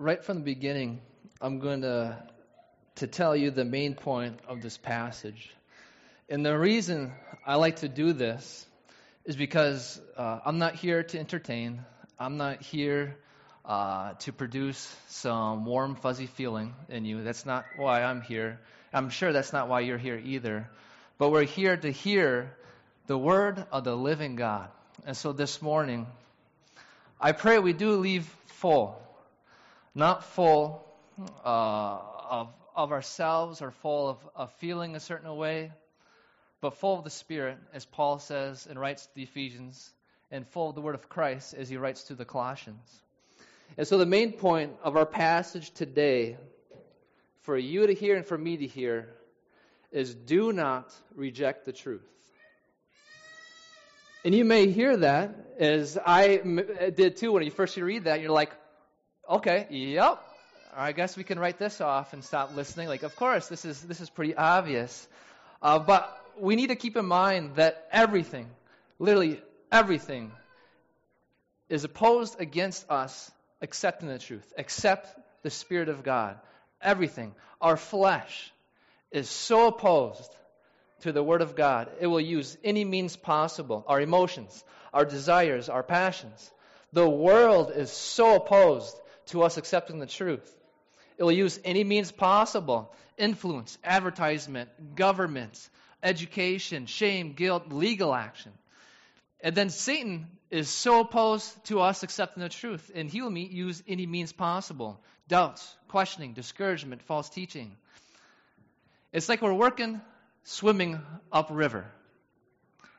right from the beginning, I'm going to, to tell you the main point of this passage. And the reason I like to do this is because uh, I'm not here to entertain. I'm not here uh, to produce some warm, fuzzy feeling in you. That's not why I'm here. I'm sure that's not why you're here either. But we're here to hear the word of the living God. And so this morning, I pray we do leave full, not full uh, of, of ourselves or full of, of feeling a certain way, but full of the Spirit, as Paul says and writes to the Ephesians, and full of the word of Christ as he writes to the Colossians. And so the main point of our passage today, for you to hear and for me to hear, is do not reject the truth. And you may hear that as I did too when you first read that. You're like, okay, yep. I guess we can write this off and stop listening. Like, of course, this is this is pretty obvious. Uh, but we need to keep in mind that everything, literally everything, is opposed against us accepting the truth, accept the Spirit of God. Everything. Our flesh is so opposed to the Word of God. It will use any means possible. Our emotions, our desires, our passions. The world is so opposed to us accepting the truth. It will use any means possible influence, advertisement, government, education, shame, guilt, legal action. And then Satan is so opposed to us accepting the truth, and he will use any means possible doubts, questioning, discouragement, false teaching. It's like we're working swimming upriver.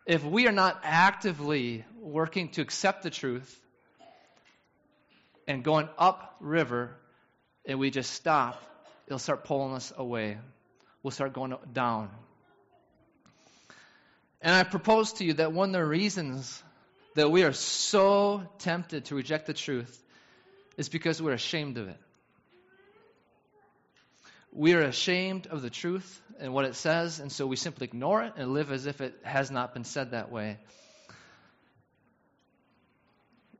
If we are not actively working to accept the truth and going up river, and we just stop, it'll start pulling us away. We'll start going down. And I propose to you that one of the reasons that we are so tempted to reject the truth is because we're ashamed of it. We are ashamed of the truth and what it says, and so we simply ignore it and live as if it has not been said that way.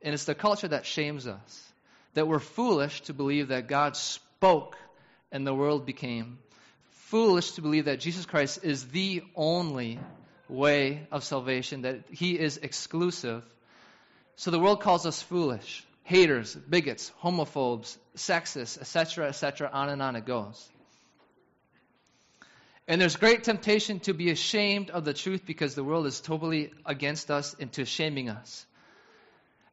And it's the culture that shames us, that we're foolish to believe that God spoke and the world became. Foolish to believe that Jesus Christ is the only way of salvation, that He is exclusive. So the world calls us foolish, haters, bigots, homophobes, sexists, etc., etc., on and on it goes. And there's great temptation to be ashamed of the truth because the world is totally against us and to shaming us.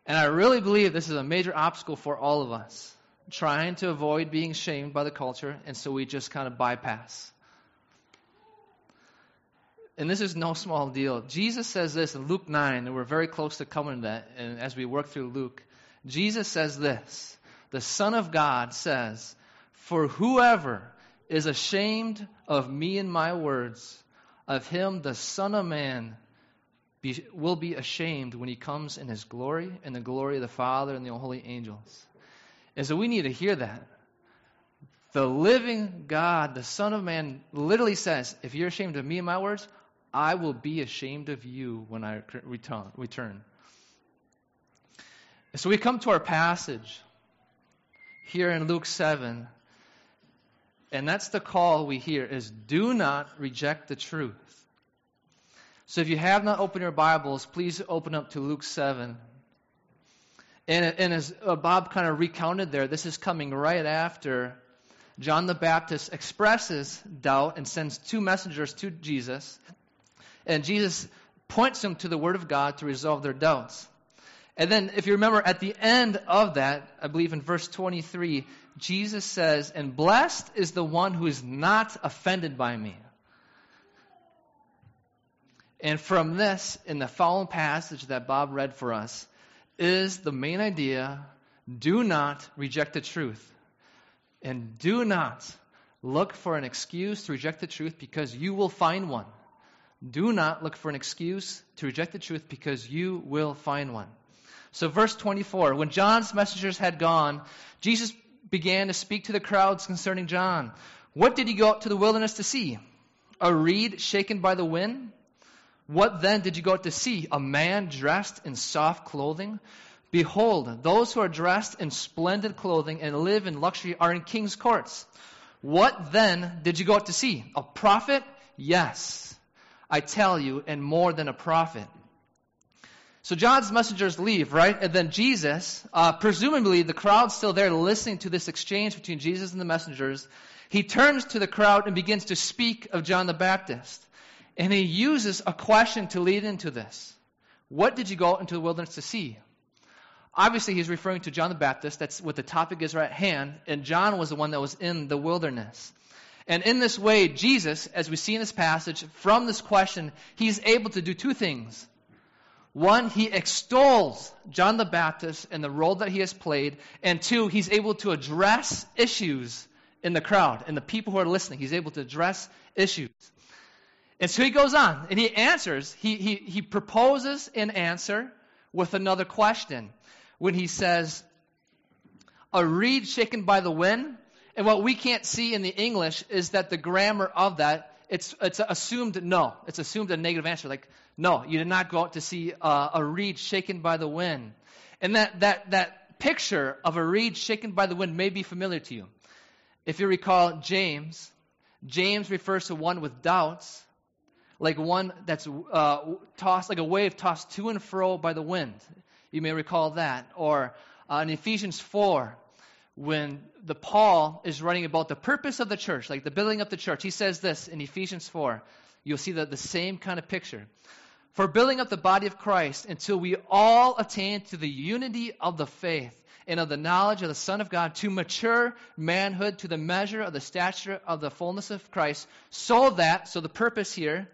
And I really believe this is a major obstacle for all of us, trying to avoid being shamed by the culture, and so we just kind of bypass. And this is no small deal. Jesus says this in Luke 9, and we're very close to coming to that and as we work through Luke. Jesus says this The Son of God says, For whoever is ashamed of me and my words, of him the Son of Man be, will be ashamed when he comes in his glory and the glory of the Father and the holy angels. And so we need to hear that. The living God, the Son of Man, literally says, If you're ashamed of me and my words, I will be ashamed of you when I return. And so we come to our passage here in Luke 7. And that's the call we hear is do not reject the truth. So if you have not opened your Bibles, please open up to Luke 7. And, and as uh, Bob kind of recounted there, this is coming right after John the Baptist expresses doubt and sends two messengers to Jesus. And Jesus points them to the Word of God to resolve their doubts. And then, if you remember, at the end of that, I believe in verse 23, Jesus says, And blessed is the one who is not offended by me. And from this, in the following passage that Bob read for us, is the main idea do not reject the truth. And do not look for an excuse to reject the truth because you will find one. Do not look for an excuse to reject the truth because you will find one. So, verse 24 When John's messengers had gone, Jesus began to speak to the crowds concerning John. What did he go out to the wilderness to see? A reed shaken by the wind? What then did you go out to see? A man dressed in soft clothing? Behold, those who are dressed in splendid clothing and live in luxury are in king's courts. What then did you go out to see? A prophet? Yes. I tell you, and more than a prophet. So John's messengers leave, right? And then Jesus, uh, presumably the crowd's still there listening to this exchange between Jesus and the messengers. He turns to the crowd and begins to speak of John the Baptist. And he uses a question to lead into this. What did you go out into the wilderness to see? Obviously, he's referring to John the Baptist. That's what the topic is right at hand. And John was the one that was in the wilderness. And in this way, Jesus, as we see in this passage, from this question, he's able to do two things. One, he extols John the Baptist and the role that he has played. And two, he's able to address issues in the crowd and the people who are listening. He's able to address issues. And so he goes on and he answers. He, he, he proposes an answer with another question when he says, A reed shaken by the wind. And what we can't see in the English is that the grammar of that, it's, it's assumed no. It's assumed a negative answer. Like, no, you did not go out to see uh, a reed shaken by the wind. And that, that, that picture of a reed shaken by the wind may be familiar to you. If you recall James, James refers to one with doubts like one that's uh, tossed, like a wave tossed to and fro by the wind. You may recall that. Or uh, in Ephesians 4, when the Paul is writing about the purpose of the church, like the building up the church, he says this in Ephesians 4. You'll see the, the same kind of picture. For building up the body of Christ until we all attain to the unity of the faith and of the knowledge of the Son of God, to mature manhood, to the measure of the stature of the fullness of Christ, so that, so the purpose here,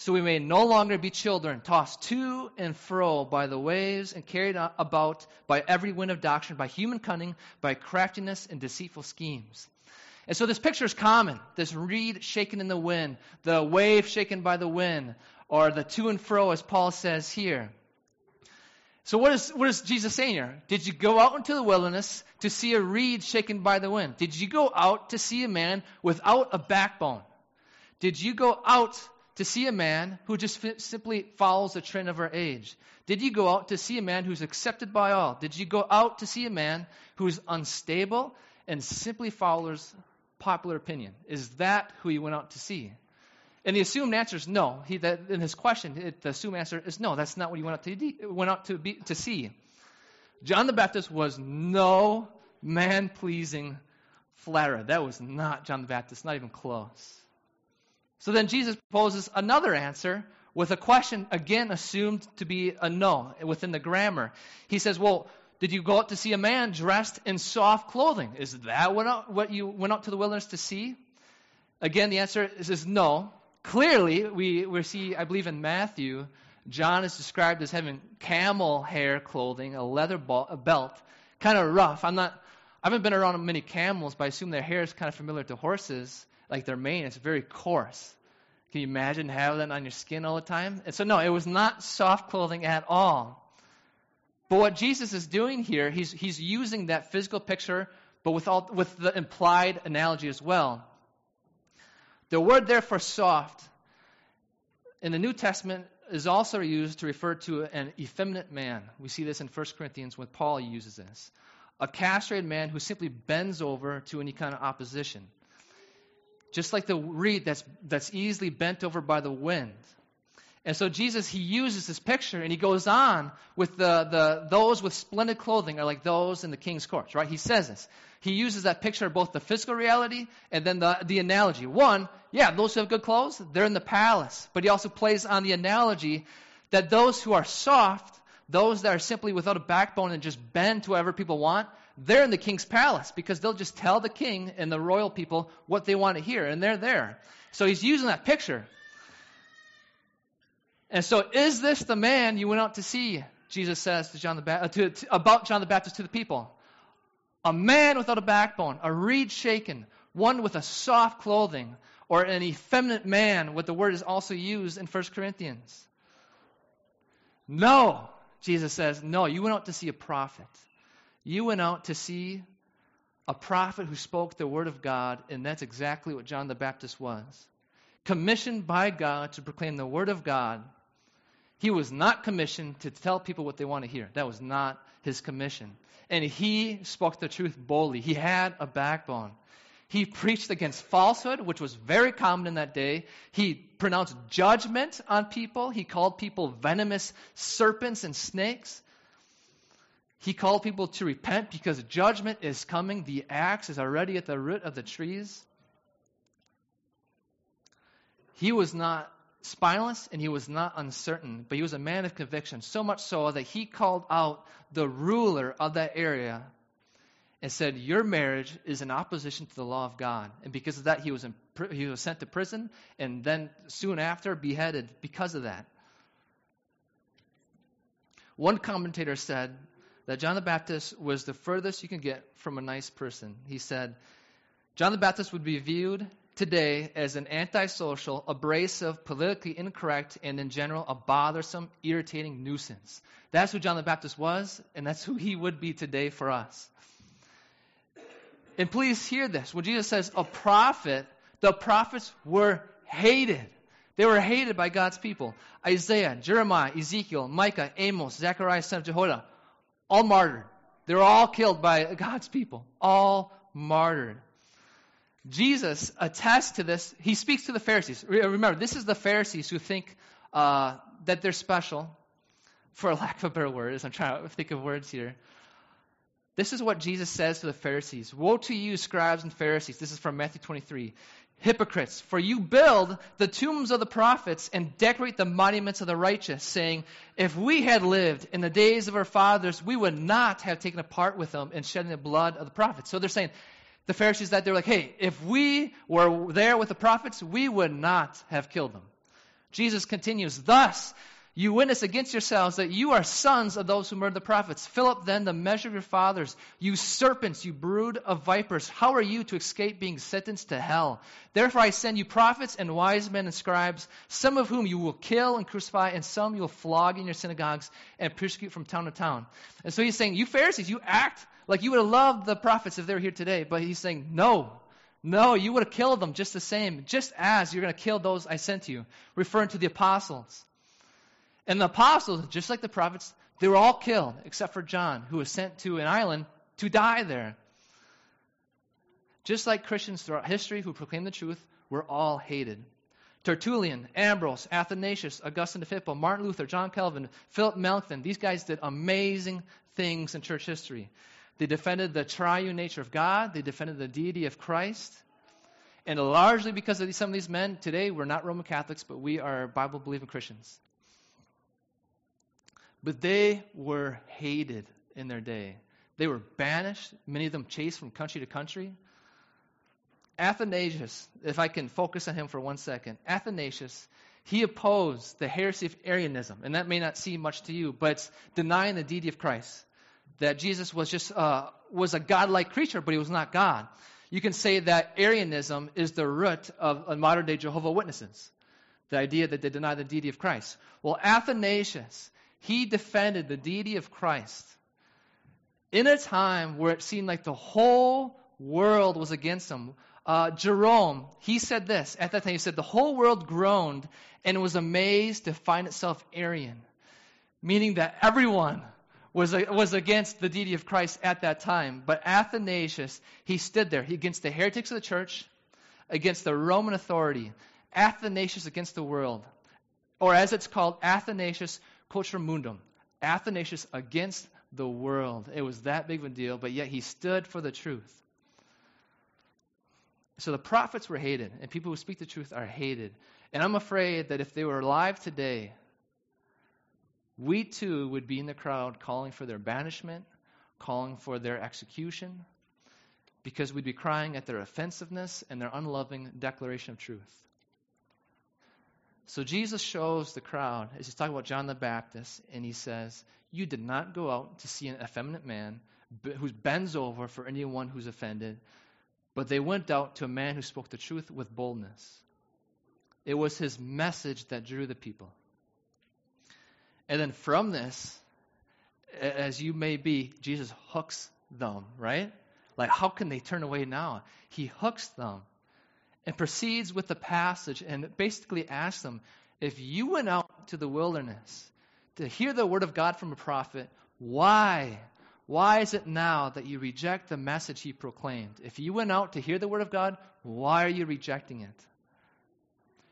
so we may no longer be children, tossed to and fro by the waves and carried about by every wind of doctrine, by human cunning, by craftiness and deceitful schemes. And so this picture is common. This reed shaken in the wind, the wave shaken by the wind, or the to and fro, as Paul says here. So what is, what is Jesus saying here? Did you go out into the wilderness to see a reed shaken by the wind? Did you go out to see a man without a backbone? Did you go out to see a man who just simply follows the trend of our age? Did you go out to see a man who's accepted by all? Did you go out to see a man who's unstable and simply follows popular opinion? Is that who you went out to see? And the assumed answer is no. He, that, in his question, it, the assumed answer is no. That's not what you went out to, de- went out to, be, to see. John the Baptist was no man pleasing flatterer. That was not John the Baptist, not even close. So then Jesus proposes another answer with a question, again assumed to be a no within the grammar. He says, Well, did you go out to see a man dressed in soft clothing? Is that what you went out to the wilderness to see? Again, the answer is, is no. Clearly, we, we see, I believe in Matthew, John is described as having camel hair clothing, a leather belt, kind of rough. I'm not, I haven't been around many camels, but I assume their hair is kind of familiar to horses like their mane is very coarse. Can you imagine having that on your skin all the time? And so, no, it was not soft clothing at all. But what Jesus is doing here, he's, he's using that physical picture, but with, all, with the implied analogy as well. The word there for soft in the New Testament is also used to refer to an effeminate man. We see this in 1 Corinthians when Paul uses this. A castrated man who simply bends over to any kind of opposition just like the reed that's, that's easily bent over by the wind. And so Jesus, he uses this picture and he goes on with the, the those with splendid clothing are like those in the king's courts, right? He says this. He uses that picture of both the physical reality and then the, the analogy. One, yeah, those who have good clothes, they're in the palace. But he also plays on the analogy that those who are soft, those that are simply without a backbone and just bend to whatever people want, they're in the king's palace because they'll just tell the king and the royal people what they want to hear, and they're there. So he's using that picture. And so, is this the man you went out to see? Jesus says to John the ba- uh, to, to, about John the Baptist to the people. A man without a backbone, a reed shaken, one with a soft clothing, or an effeminate man, what the word is also used in 1 Corinthians. No, Jesus says, no, you went out to see a prophet. You went out to see a prophet who spoke the word of God, and that's exactly what John the Baptist was. Commissioned by God to proclaim the word of God, He was not commissioned to tell people what they want to hear. That was not his commission. And he spoke the truth boldly. He had a backbone. He preached against falsehood, which was very common in that day. He pronounced judgment on people. He called people venomous serpents and snakes. He called people to repent because judgment is coming. The axe is already at the root of the trees. He was not spineless and he was not uncertain, but he was a man of conviction, so much so that he called out the ruler of that area and said, Your marriage is in opposition to the law of God. And because of that, he was, in, he was sent to prison and then soon after beheaded because of that. One commentator said that John the Baptist was the furthest you can get from a nice person. He said, John the Baptist would be viewed today as an antisocial, abrasive, politically incorrect, and in general, a bothersome, irritating nuisance. That's who John the Baptist was, and that's who he would be today for us. And please hear this. When Jesus says a prophet, the prophets were hated. They were hated by God's people. Isaiah, Jeremiah, Ezekiel, Micah, Amos, Zechariah, son of Jehoiada, all martyred. They were all killed by God's people. All martyred. Jesus attests to this. He speaks to the Pharisees. Remember, this is the Pharisees who think uh, that they're special, for lack of a better word, as I'm trying to think of words here. This is what Jesus says to the Pharisees Woe to you, scribes and Pharisees. This is from Matthew 23. Hypocrites, for you build the tombs of the prophets and decorate the monuments of the righteous, saying, If we had lived in the days of our fathers, we would not have taken a part with them in shedding the blood of the prophets. So they're saying, the Pharisees that they're like, hey, if we were there with the prophets, we would not have killed them. Jesus continues, thus, you witness against yourselves that you are sons of those who murdered the prophets. Fill up then the measure of your fathers. You serpents, you brood of vipers, how are you to escape being sentenced to hell? Therefore I send you prophets and wise men and scribes, some of whom you will kill and crucify, and some you will flog in your synagogues and persecute from town to town. And so he's saying, you Pharisees, you act like you would have loved the prophets if they were here today, but he's saying, no, no, you would have killed them just the same, just as you're going to kill those I sent to you, referring to the apostles. And the apostles, just like the prophets, they were all killed except for John, who was sent to an island to die there. Just like Christians throughout history who proclaimed the truth, were all hated. Tertullian, Ambrose, Athanasius, Augustine of Hippo, Martin Luther, John Calvin, Philip Melanchthon, these guys did amazing things in church history. They defended the triune nature of God. They defended the deity of Christ. And largely because of some of these men, today we're not Roman Catholics, but we are Bible believing Christians. But they were hated in their day. They were banished, many of them chased from country to country. Athanasius, if I can focus on him for one second, Athanasius, he opposed the heresy of Arianism, and that may not seem much to you, but denying the deity of Christ that Jesus was just uh, was a godlike creature, but he was not God. You can say that Arianism is the root of modern day Jehovah Witnesses, the idea that they deny the deity of Christ. Well, Athanasius, he defended the deity of Christ in a time where it seemed like the whole world was against him. Uh, Jerome, he said this at that time. He said, The whole world groaned and was amazed to find itself Arian, meaning that everyone was, was against the deity of Christ at that time. But Athanasius, he stood there he, against the heretics of the church, against the Roman authority. Athanasius against the world. Or as it's called, Athanasius contra mundum. Athanasius against the world. It was that big of a deal, but yet he stood for the truth. So the prophets were hated, and people who speak the truth are hated. And I'm afraid that if they were alive today, we too would be in the crowd calling for their banishment, calling for their execution, because we'd be crying at their offensiveness and their unloving declaration of truth. So Jesus shows the crowd, as he's talking about John the Baptist, and he says, You did not go out to see an effeminate man who bends over for anyone who's offended, but they went out to a man who spoke the truth with boldness. It was his message that drew the people. And then from this, as you may be, Jesus hooks them, right? Like, how can they turn away now? He hooks them and proceeds with the passage and basically asks them, if you went out to the wilderness to hear the word of God from a prophet, why? Why is it now that you reject the message he proclaimed? If you went out to hear the word of God, why are you rejecting it?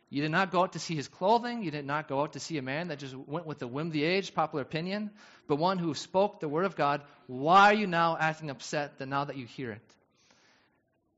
You did not go out to see his clothing. You did not go out to see a man that just went with the whim of the age, popular opinion, but one who spoke the word of God. Why are you now acting upset that now that you hear it?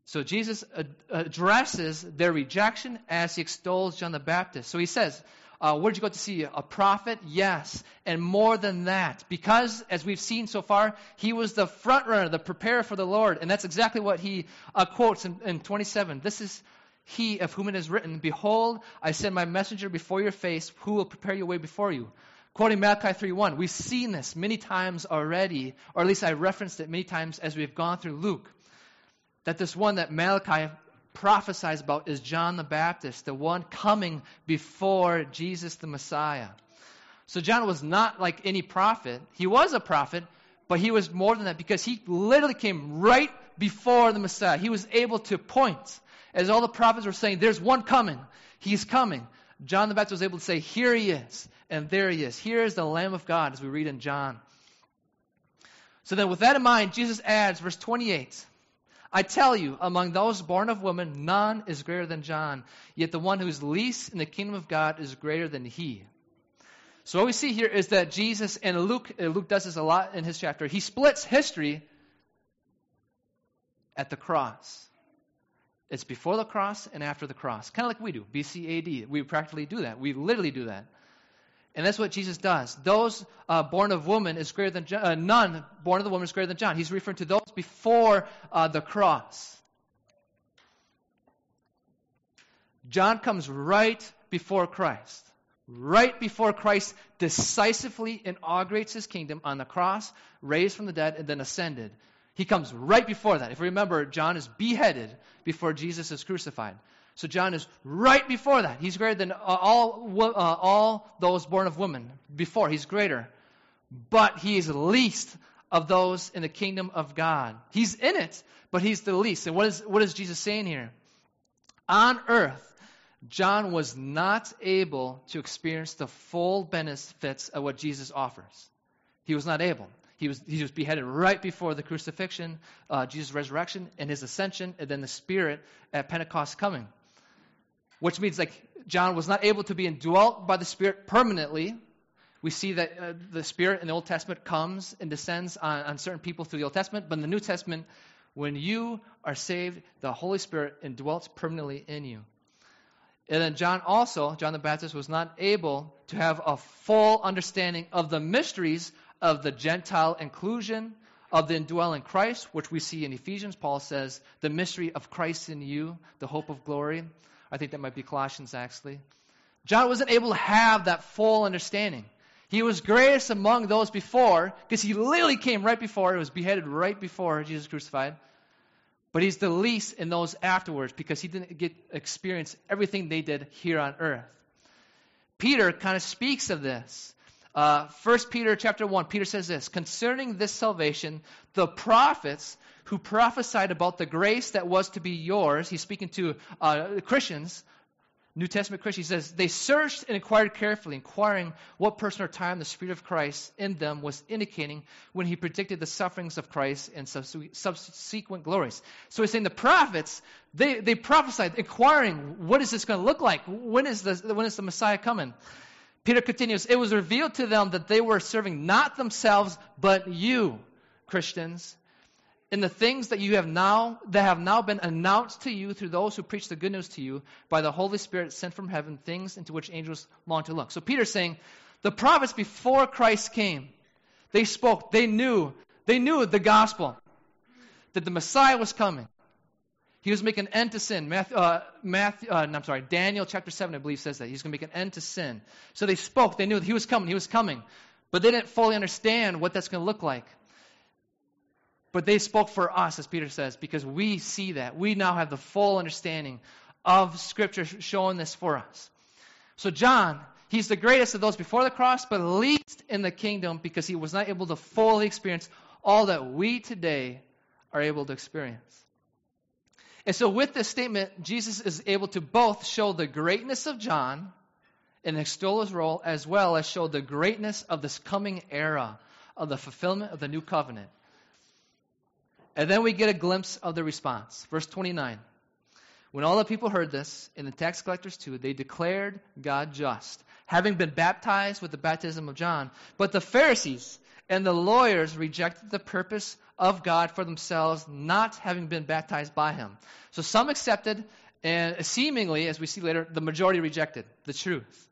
So Jesus addresses their rejection as he extols John the Baptist. So he says, uh, Where'd you go to see a prophet? Yes. And more than that, because as we've seen so far, he was the front runner, the preparer for the Lord. And that's exactly what he uh, quotes in, in 27. This is he of whom it is written, Behold, I send my messenger before your face, who will prepare your way before you. Quoting Malachi 3.1, we've seen this many times already, or at least I referenced it many times as we've gone through Luke, that this one that Malachi prophesies about is John the Baptist, the one coming before Jesus the Messiah. So John was not like any prophet. He was a prophet, but he was more than that because he literally came right before the Messiah. He was able to point as all the prophets were saying, There's one coming. He's coming. John the Baptist was able to say, Here he is, and there he is. Here is the Lamb of God, as we read in John. So then, with that in mind, Jesus adds, verse 28. I tell you, among those born of woman, none is greater than John. Yet the one who is least in the kingdom of God is greater than he. So what we see here is that Jesus, and Luke, uh, Luke does this a lot in his chapter, he splits history at the cross. It's before the cross and after the cross. Kind of like we do, BC AD. We practically do that. We literally do that. And that's what Jesus does. Those uh, born of woman is greater than John. Uh, none born of the woman is greater than John. He's referring to those before uh, the cross. John comes right before Christ. Right before Christ decisively inaugurates his kingdom on the cross, raised from the dead, and then ascended. He comes right before that. If you remember, John is beheaded before Jesus is crucified. So John is right before that. He's greater than all, uh, all those born of women before. He's greater. But he is least of those in the kingdom of God. He's in it, but he's the least. And what is, what is Jesus saying here? On earth, John was not able to experience the full benefits of what Jesus offers. He was not able. He was, he was beheaded right before the crucifixion, uh, Jesus' resurrection, and his ascension, and then the Spirit at Pentecost coming. Which means, like, John was not able to be indwelt by the Spirit permanently. We see that uh, the Spirit in the Old Testament comes and descends on, on certain people through the Old Testament, but in the New Testament, when you are saved, the Holy Spirit indwells permanently in you. And then John also, John the Baptist, was not able to have a full understanding of the mysteries of the Gentile inclusion, of the indwelling Christ, which we see in Ephesians. Paul says, the mystery of Christ in you, the hope of glory. I think that might be Colossians, actually. John wasn't able to have that full understanding. He was greatest among those before, because he literally came right before, he was beheaded right before Jesus crucified. But he's the least in those afterwards because he didn't get experience everything they did here on earth. Peter kind of speaks of this. Uh, 1 Peter chapter 1, Peter says this Concerning this salvation, the prophets who prophesied about the grace that was to be yours, he's speaking to uh, Christians, New Testament Christians, he says, they searched and inquired carefully, inquiring what person or time the Spirit of Christ in them was indicating when he predicted the sufferings of Christ and subsequent glories. So he's saying the prophets, they, they prophesied, inquiring, what is this going to look like? When is, the, when is the Messiah coming? Peter continues, it was revealed to them that they were serving not themselves, but you, Christians, in the things that you have now that have now been announced to you through those who preach the good news to you by the Holy Spirit sent from heaven, things into which angels long to look. So Peter's saying, the prophets before Christ came, they spoke, they knew, they knew the gospel, that the Messiah was coming. He was making an end to sin. Matthew, uh, Matthew uh, no, I'm sorry, Daniel chapter 7, I believe, says that. He's going to make an end to sin. So they spoke. They knew that he was coming. He was coming. But they didn't fully understand what that's going to look like. But they spoke for us, as Peter says, because we see that. We now have the full understanding of Scripture showing this for us. So, John, he's the greatest of those before the cross, but least in the kingdom because he was not able to fully experience all that we today are able to experience. And so, with this statement, Jesus is able to both show the greatness of John and extol his role as well as show the greatness of this coming era of the fulfillment of the new covenant. And then we get a glimpse of the response. Verse 29. When all the people heard this, and the tax collectors too, they declared God just, having been baptized with the baptism of John. But the Pharisees and the lawyers rejected the purpose of God for themselves, not having been baptized by him. So some accepted, and seemingly, as we see later, the majority rejected the truth.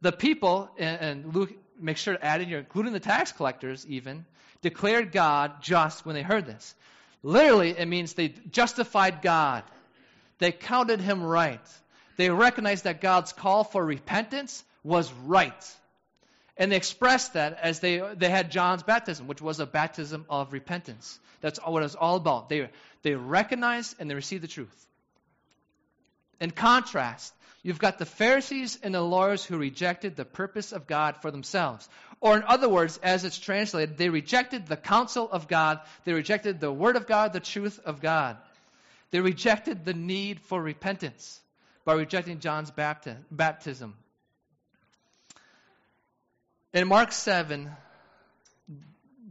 The people, and Luke makes sure to add in here, including the tax collectors even, declared God just when they heard this. Literally, it means they justified God. They counted him right. They recognized that God's call for repentance was right. And they expressed that as they, they had John's baptism, which was a baptism of repentance. That's what it was all about. They, they recognized and they received the truth. In contrast, you've got the Pharisees and the lawyers who rejected the purpose of God for themselves. Or, in other words, as it's translated, they rejected the counsel of God, they rejected the Word of God, the truth of God. They rejected the need for repentance by rejecting John's baptism. In Mark 7,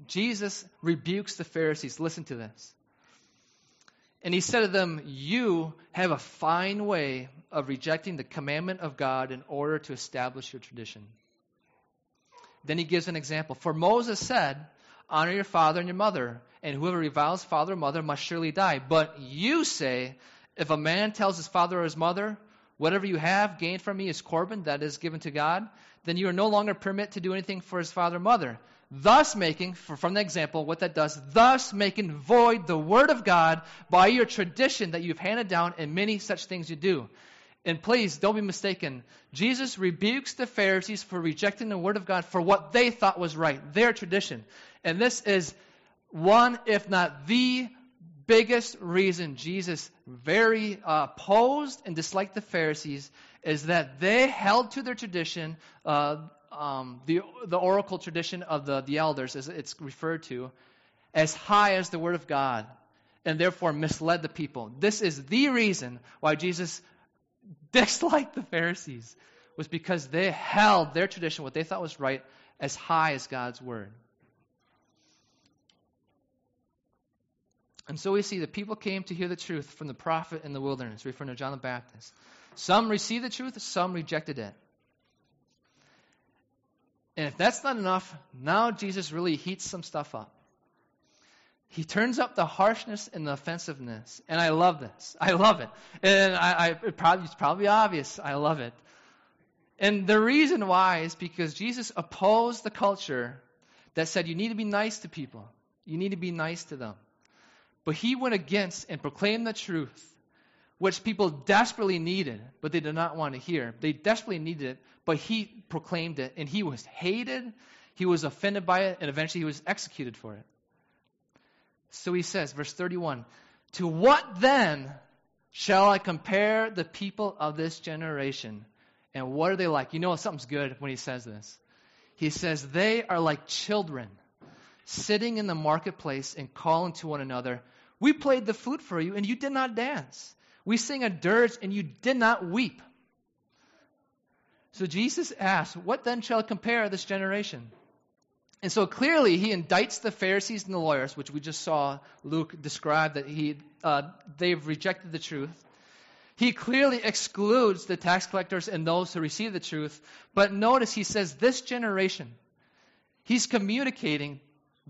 Jesus rebukes the Pharisees. Listen to this. And he said to them, You have a fine way of rejecting the commandment of God in order to establish your tradition. Then he gives an example. For Moses said, Honor your father and your mother, and whoever reviles father or mother must surely die. But you say, If a man tells his father or his mother, Whatever you have gained from me is Corban, that is given to God, then you are no longer permitted to do anything for his father or mother. Thus making, from the example, what that does, thus making void the word of God by your tradition that you've handed down, and many such things you do. And please don't be mistaken. Jesus rebukes the Pharisees for rejecting the word of God for what they thought was right, their tradition. And this is one, if not the biggest reason Jesus very uh, opposed and disliked the Pharisees is that they held to their tradition, uh, um, the, the oracle tradition of the, the elders, as it's referred to, as high as the Word of God, and therefore misled the people. This is the reason why Jesus disliked the Pharisees, was because they held their tradition, what they thought was right, as high as God's Word. And so we see that people came to hear the truth from the prophet in the wilderness, referring to John the Baptist. Some received the truth, some rejected it. And if that's not enough, now Jesus really heats some stuff up. He turns up the harshness and the offensiveness. And I love this. I love it. And I, I it probably, it's probably obvious. I love it. And the reason why is because Jesus opposed the culture that said you need to be nice to people. You need to be nice to them. But he went against and proclaimed the truth, which people desperately needed, but they did not want to hear. They desperately needed it, but he proclaimed it, and he was hated, he was offended by it, and eventually he was executed for it. So he says, verse 31 To what then shall I compare the people of this generation? And what are they like? You know, something's good when he says this. He says, They are like children sitting in the marketplace and calling to one another, We played the flute for you, and you did not dance. We sing a dirge, and you did not weep. So Jesus asks, What then shall compare this generation? And so clearly he indicts the Pharisees and the lawyers, which we just saw Luke describe that he, uh, they've rejected the truth. He clearly excludes the tax collectors and those who receive the truth. But notice he says, This generation. He's communicating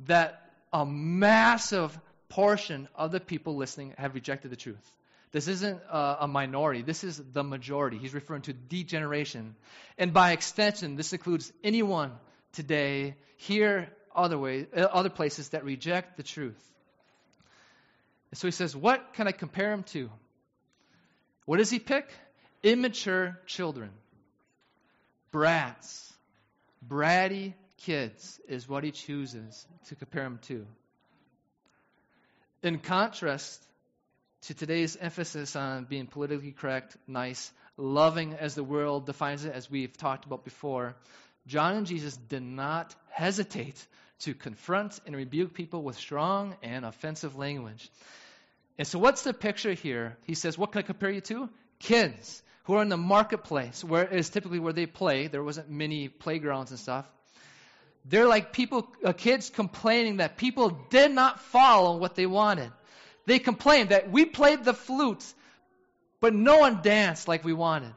that a massive portion of the people listening have rejected the truth. This isn't a, minority. This is the majority. He's referring to degeneration. And by extension, this includes anyone today, here, other, way, uh, other places that reject the truth. And so he says, What can I compare him to? What does he pick? Immature children, brats, bratty kids is what he chooses to compare him to. In contrast to today's emphasis on being politically correct, nice, loving as the world defines it, as we've talked about before, John and Jesus did not hesitate to confront and rebuke people with strong and offensive language. And so, what's the picture here? He says, What can I compare you to? Kids. who are in the marketplace, where it is typically where they play. There wasn't many playgrounds and stuff. They're like people, uh, kids complaining that people did not follow what they wanted. They complained that we played the flute, but no one danced like we wanted.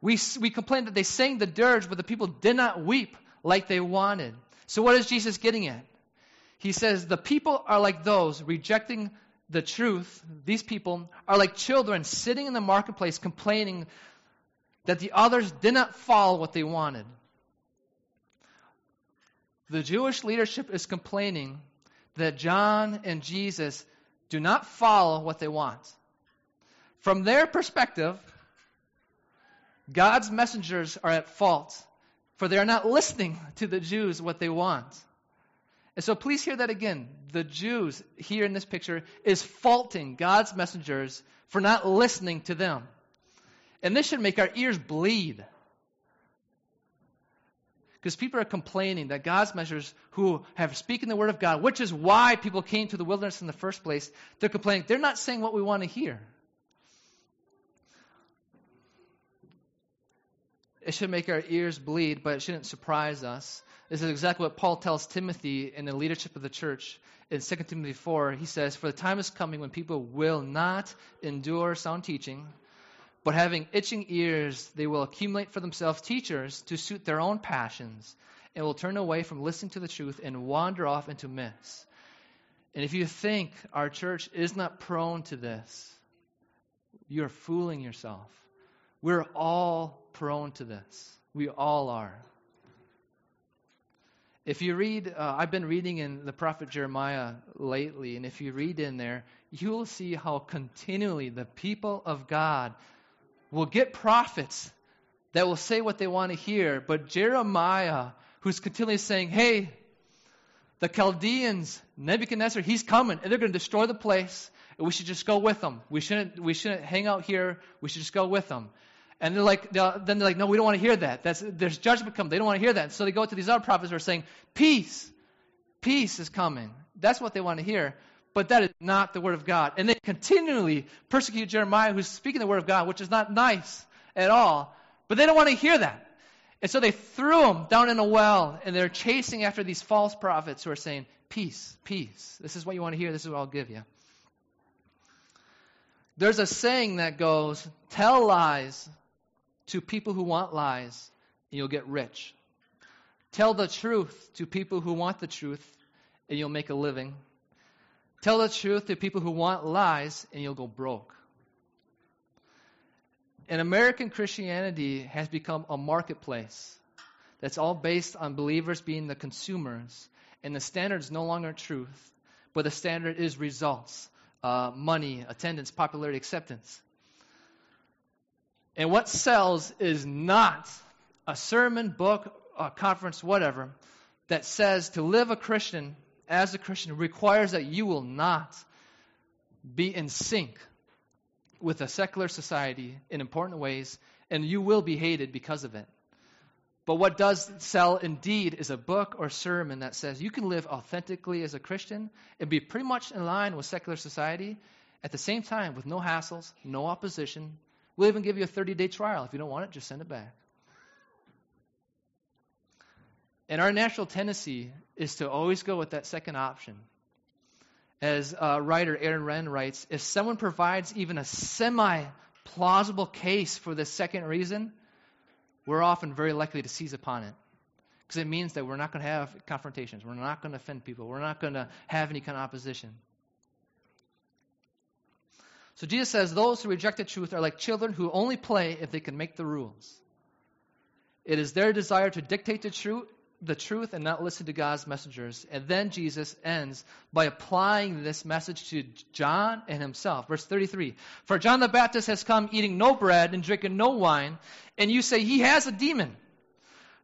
We, we complained that they sang the dirge, but the people did not weep like they wanted. So what is Jesus getting at? He says the people are like those rejecting the truth. These people are like children sitting in the marketplace complaining that the others did not follow what they wanted. The Jewish leadership is complaining that John and Jesus do not follow what they want. From their perspective, God's messengers are at fault, for they are not listening to the Jews what they want. And so please hear that again. The Jews here in this picture is faulting God's messengers for not listening to them. And this should make our ears bleed. Because people are complaining that God's messengers who have speaking the word of God, which is why people came to the wilderness in the first place, they're complaining. They're not saying what we want to hear. It should make our ears bleed, but it shouldn't surprise us. This is exactly what Paul tells Timothy in the leadership of the church in 2 Timothy 4. He says, For the time is coming when people will not endure sound teaching, but having itching ears, they will accumulate for themselves teachers to suit their own passions, and will turn away from listening to the truth and wander off into myths. And if you think our church is not prone to this, you're fooling yourself. We're all prone to this. We all are. If you read, uh, I've been reading in the prophet Jeremiah lately, and if you read in there, you will see how continually the people of God will get prophets that will say what they want to hear. But Jeremiah, who's continually saying, hey, the Chaldeans, Nebuchadnezzar, he's coming, and they're going to destroy the place, and we should just go with them. We shouldn't, we shouldn't hang out here. We should just go with them. And they're like, then they're like, no, we don't want to hear that. That's, there's judgment coming. They don't want to hear that. So they go to these other prophets who are saying, peace, peace is coming. That's what they want to hear. But that is not the word of God. And they continually persecute Jeremiah, who's speaking the word of God, which is not nice at all. But they don't want to hear that. And so they threw him down in a well, and they're chasing after these false prophets who are saying, Peace, peace. This is what you want to hear. This is what I'll give you. There's a saying that goes, Tell lies to people who want lies, and you'll get rich. Tell the truth to people who want the truth, and you'll make a living. Tell the truth to people who want lies, and you'll go broke. And American Christianity has become a marketplace that's all based on believers being the consumers. And the standard is no longer truth, but the standard is results uh, money, attendance, popularity, acceptance. And what sells is not a sermon, book, a conference, whatever, that says to live a Christian as a Christian requires that you will not be in sync with a secular society in important ways, and you will be hated because of it. But what does sell indeed is a book or sermon that says you can live authentically as a Christian and be pretty much in line with secular society at the same time with no hassles, no opposition, We'll even give you a 30 day trial. If you don't want it, just send it back. And our natural tendency is to always go with that second option. As uh, writer Aaron Renn writes, if someone provides even a semi plausible case for the second reason, we're often very likely to seize upon it. Because it means that we're not going to have confrontations. We're not going to offend people. We're not going to have any kind of opposition. So Jesus says those who reject the truth are like children who only play if they can make the rules. It is their desire to dictate the truth, the truth and not listen to God's messengers. And then Jesus ends by applying this message to John and himself. Verse 33 For John the Baptist has come eating no bread and drinking no wine, and you say he has a demon.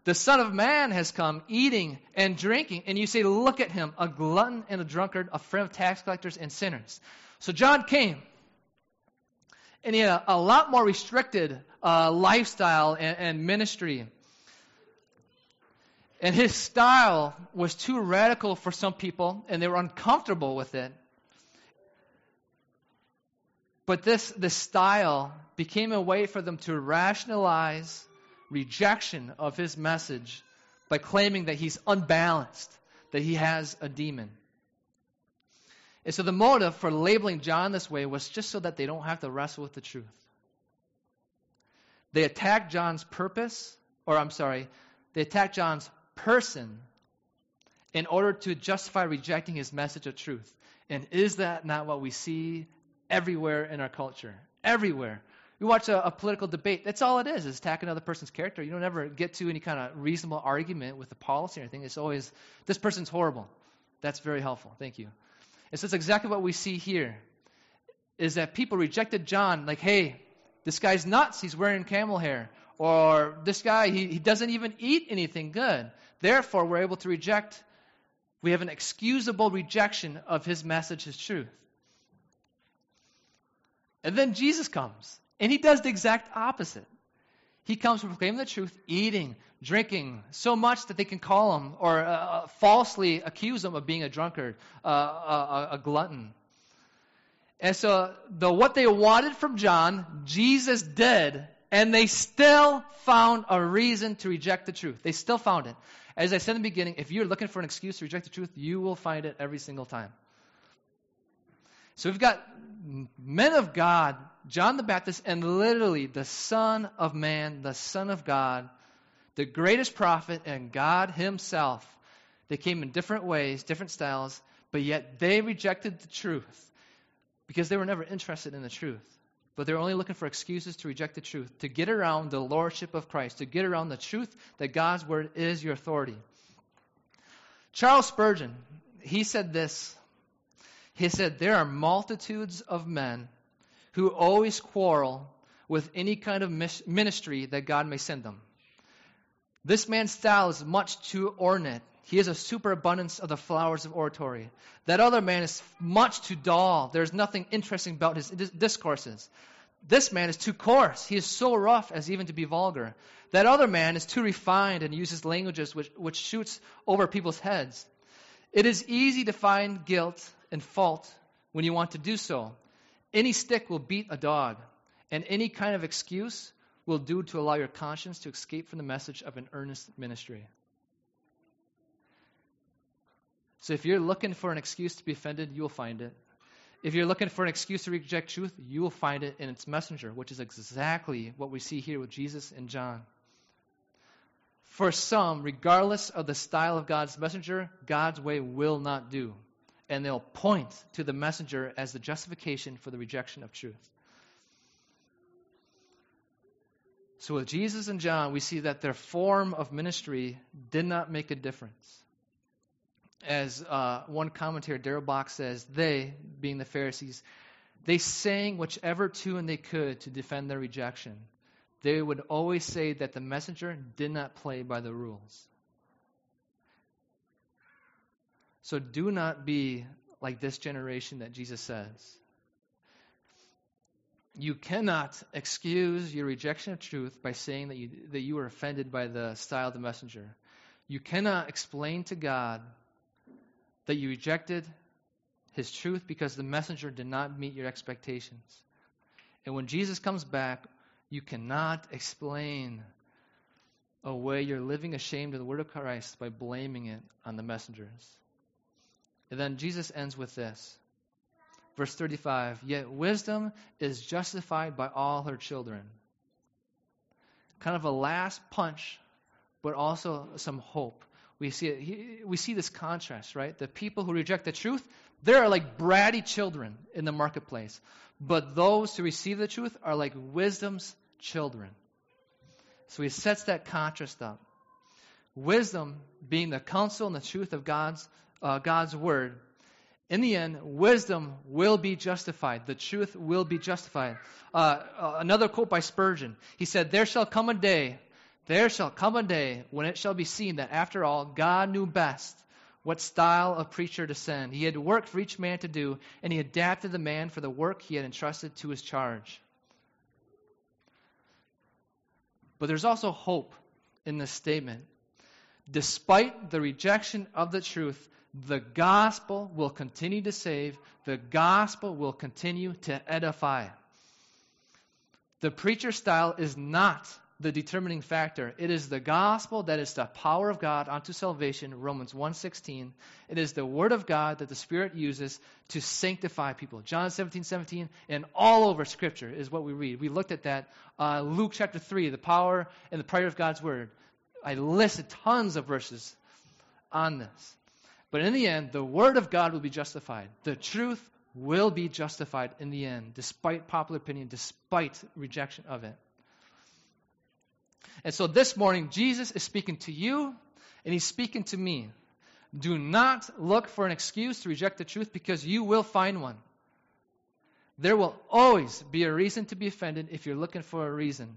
The Son of Man has come eating and drinking, and you say, Look at him, a glutton and a drunkard, a friend of tax collectors and sinners. So John came and he had a, lot more restricted uh, lifestyle and, and ministry. And his style was too radical for some people, and they were uncomfortable with it. But this, this style became a way for them to rationalize rejection of his message by claiming that he's unbalanced, that he has a demon. And so the motive for labeling John this way was just so that they don't have to wrestle with the truth. They attacked John's purpose, or I'm sorry, they attacked John's person in order to justify rejecting his message of truth. And is that not what we see everywhere in our culture? Everywhere. You watch a, a, political debate, that's all it is, is attack another person's character. You don't ever get to any kind of reasonable argument with the policy or anything. It's always, this person's horrible. That's very helpful. Thank you. And so it's exactly what we see here, is that people rejected John, like, hey, this guy's nuts, he's wearing camel hair. Or this guy, he, he doesn't even eat anything good. Therefore, we're able to reject, we have an excusable rejection of his message, his truth. And then Jesus comes. And he does the exact opposite. He comes to proclaim the truth, eating, drinking, so much that they can call him or uh, uh, falsely accuse him of being a drunkard, uh, a, a glutton. And so, the what they wanted from John, Jesus did, and they still found a reason to reject the truth. They still found it. As I said in the beginning, if you're looking for an excuse to reject the truth, you will find it every single time. So we've got men of God, John the Baptist, and literally the Son of Man, the Son of God, the greatest prophet, and God Himself. They came in different ways, different styles, but yet they rejected the truth because they were never interested in the truth. But they're only looking for excuses to reject the truth, to get around the lordship of Christ, to get around the truth that God's word is your authority. Charles Spurgeon, he said this he said, There are multitudes of men who always quarrel with any kind of ministry that God may send them. This man's style is much too ornate. He has a superabundance of the flowers of oratory. That other man is much too dull. There's nothing interesting about his discourses. This man is too coarse. He is so rough as even to be vulgar. That other man is too refined and uses languages which, which shoots over people's heads. It is easy to find guilt and fault when you want to do so. Any stick will beat a dog, and any kind of excuse will do to allow your conscience to escape from the message of an earnest ministry. So if you're looking for an excuse to be offended, you'll find it. If you're looking for an excuse to reject truth, you will find it in its messenger, which is exactly what we see here with Jesus and John. For some, regardless of the style of God's messenger, God's way will not do and they'll point to the messenger as the justification for the rejection of truth. So, with Jesus and John, we see that their form of ministry did not make a difference. As uh, one commentator, Darrell Bock, says, they, being the Pharisees, they sang whichever tune they could to defend their rejection. They would always say that the messenger did not play by the rules. So do not be like this generation that Jesus says. You cannot excuse your rejection of truth by saying that you, that you were offended by the style of the messenger. You cannot explain to God that you rejected his truth because the messenger did not meet your expectations. And when Jesus comes back, you cannot explain away your living ashamed of the word of Christ by blaming it on the messengers. And then Jesus ends with this. Verse 35 Yet wisdom is justified by all her children. Kind of a last punch, but also some hope. We see, it, we see this contrast, right? The people who reject the truth, they're like bratty children in the marketplace. But those who receive the truth are like wisdom's children. So he sets that contrast up. Wisdom being the counsel and the truth of God's uh, God's word, in the end, wisdom will be justified. The truth will be justified. Uh, uh, another quote by Spurgeon. He said, There shall come a day, there shall come a day when it shall be seen that after all, God knew best what style of preacher to send. He had work for each man to do, and he adapted the man for the work he had entrusted to his charge. But there's also hope in this statement. Despite the rejection of the truth, The gospel will continue to save, the gospel will continue to edify. The preacher style is not the determining factor. It is the gospel that is the power of God unto salvation, Romans 1.16. It is the word of God that the Spirit uses to sanctify people. John 17, 17, and all over Scripture is what we read. We looked at that. Uh, Luke chapter 3, the power and the prayer of God's word. I listed tons of verses on this. But in the end, the word of God will be justified. The truth will be justified in the end, despite popular opinion, despite rejection of it. And so this morning, Jesus is speaking to you and he's speaking to me. Do not look for an excuse to reject the truth because you will find one. There will always be a reason to be offended if you're looking for a reason.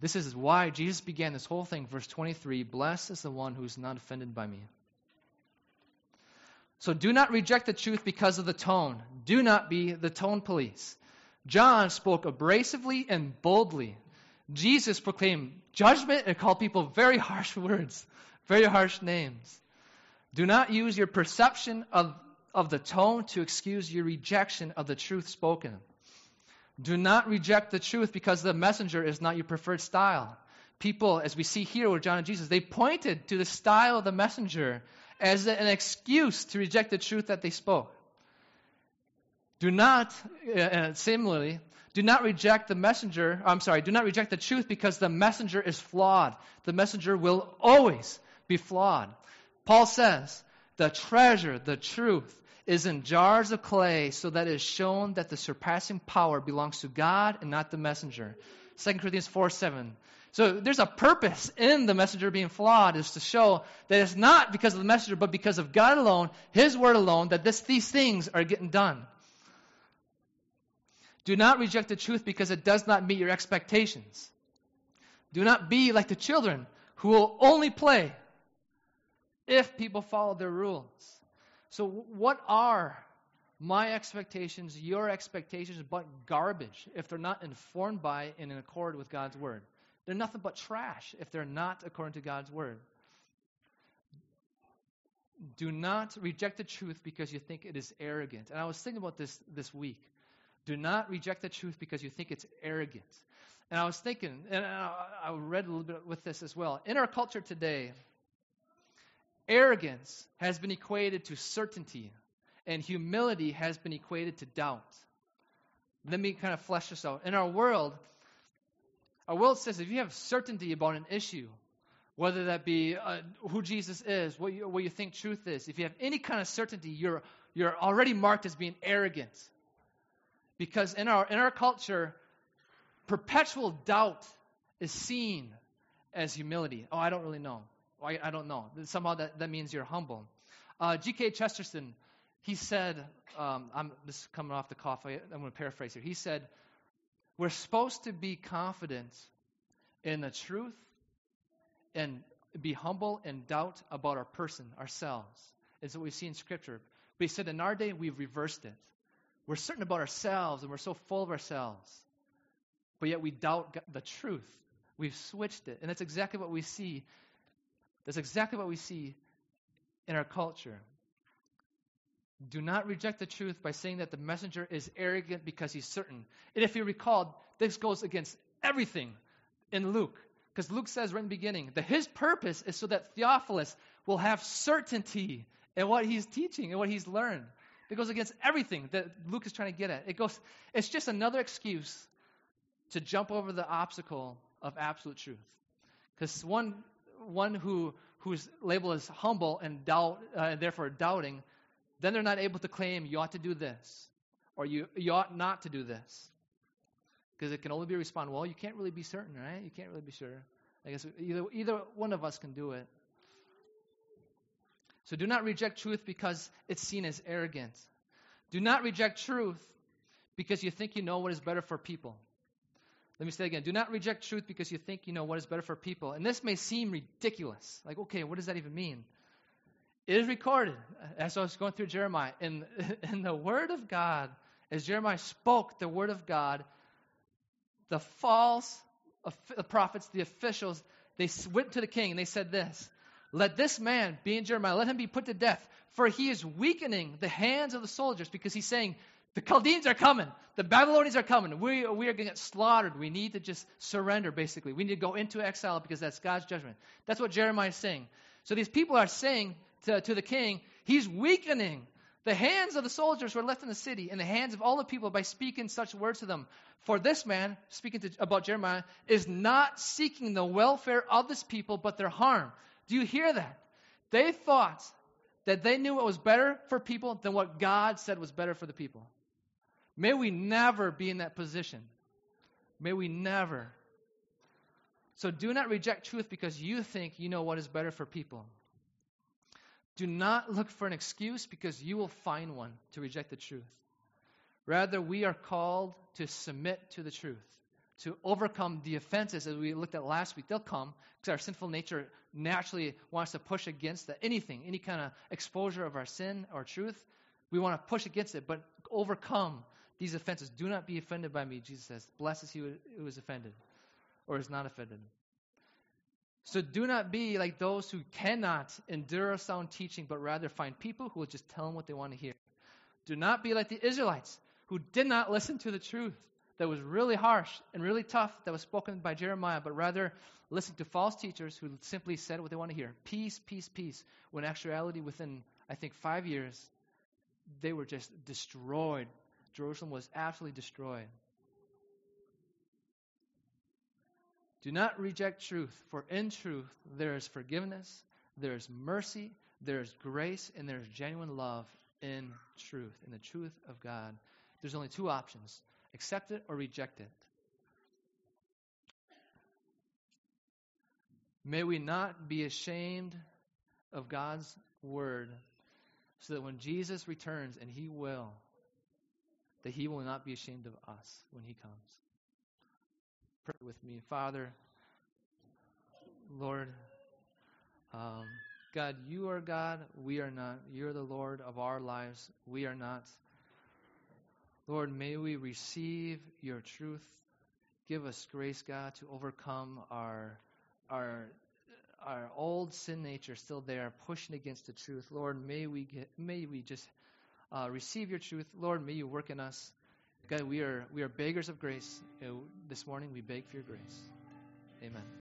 This is why Jesus began this whole thing. Verse 23 Blessed is the one who is not offended by me. So do not reject the truth because of the tone. Do not be the tone police. John spoke abrasively and boldly. Jesus proclaimed judgment and called people very harsh words, very harsh names. Do not use your perception of, of the tone to excuse your rejection of the truth spoken. Do not reject the truth because the messenger is not your preferred style. People, as we see here with John and Jesus, they pointed to the style of the messenger as an excuse to reject the truth that they spoke. Do not, uh, similarly, do not reject the messenger. I'm sorry, do not reject the truth because the messenger is flawed. The messenger will always be flawed. Paul says, the treasure, the truth, is in jars of clay so that it is shown that the surpassing power belongs to God and not the messenger. 2 Corinthians 4 7. So there's a purpose in the messenger being flawed, is to show that it's not because of the messenger, but because of God alone, His word alone, that this, these things are getting done. Do not reject the truth because it does not meet your expectations. Do not be like the children who will only play if people follow their rules. So, what are my expectations, your expectations, but garbage if they're not informed by and in accord with God's word? They're nothing but trash if they're not according to God's word. Do not reject the truth because you think it is arrogant. And I was thinking about this this week. Do not reject the truth because you think it's arrogant. And I was thinking, and I read a little bit with this as well. In our culture today, arrogance has been equated to certainty, and humility has been equated to doubt. Let me kind of flesh this out. In our world, our world says if you have certainty about an issue, whether that be uh, who Jesus is, what you, what you think truth is, if you have any kind of certainty, you're, you're already marked as being arrogant. Because in our, in our culture, perpetual doubt is seen as humility. Oh, I don't really know. I, I don't know. Somehow that, that means you're humble. Uh, G.K. Chesterton, he said, um, I'm just coming off the cuff, I, I'm going to paraphrase here. He said, We're supposed to be confident in the truth and be humble and doubt about our person, ourselves. Is what we see in Scripture. But he said, in our day, we've reversed it. We're certain about ourselves and we're so full of ourselves, but yet we doubt the truth. We've switched it. And that's exactly what we see. That's exactly what we see in our culture. Do not reject the truth by saying that the messenger is arrogant because he's certain. And if you recall, this goes against everything in Luke. Because Luke says right in the beginning that his purpose is so that Theophilus will have certainty in what he's teaching and what he's learned. It goes against everything that Luke is trying to get at. It goes, it's just another excuse to jump over the obstacle of absolute truth. Because one, one who, who's labeled as humble and doubt, uh, and therefore doubting, then they're not able to claim you ought to do this or you, you ought not to do this. Because it can only be responded, well, you can't really be certain, right? You can't really be sure. I guess either, either one of us can do it. So do not reject truth because it's seen as arrogant. Do not reject truth because you think you know what is better for people. Let me say again. Do not reject truth because you think you know what is better for people. And this may seem ridiculous. Like, okay, what does that even mean? It is recorded, as I was going through Jeremiah, in, in the Word of God, as Jeremiah spoke the Word of God, the false prophets, the officials, they went to the king and they said this Let this man, being Jeremiah, let him be put to death, for he is weakening the hands of the soldiers because he's saying, the Chaldeans are coming. The Babylonians are coming. We, we are going to get slaughtered. We need to just surrender, basically. We need to go into exile because that's God's judgment. That's what Jeremiah is saying. So these people are saying to, to the king, he's weakening the hands of the soldiers who are left in the city and the hands of all the people by speaking such words to them. For this man, speaking to, about Jeremiah, is not seeking the welfare of this people, but their harm. Do you hear that? They thought that they knew what was better for people than what God said was better for the people. May we never be in that position. May we never. So do not reject truth because you think you know what is better for people. Do not look for an excuse because you will find one to reject the truth. Rather, we are called to submit to the truth, to overcome the offenses as we looked at last week. They'll come because our sinful nature naturally wants to push against anything, any kind of exposure of our sin or truth. We want to push against it, but overcome these offenses. Do not be offended by me, Jesus says. Blessed is he who is offended or is not offended. So do not be like those who cannot endure sound teaching, but rather find people who will just tell them what they want to hear. Do not be like the Israelites who did not listen to the truth that was really harsh and really tough that was spoken by Jeremiah, but rather listen to false teachers who simply said what they want to hear peace, peace, peace. When actuality, within, I think, five years, they were just destroyed Jerusalem was absolutely destroyed. Do not reject truth, for in truth there is forgiveness, there is mercy, there is grace, and there is genuine love in truth, in the truth of God. There's only two options accept it or reject it. May we not be ashamed of God's word so that when Jesus returns, and he will, that he will not be ashamed of us when he comes. Pray with me. Father, Lord, um, God, you are God, we are not. You're the Lord of our lives, we are not. Lord, may we receive your truth. Give us grace, God, to overcome our our our old sin nature still there, pushing against the truth. Lord, may we get, may we just uh, receive your truth. Lord, may you work in us. God, we are, we are beggars of grace. this morning we beg for your grace. Amen.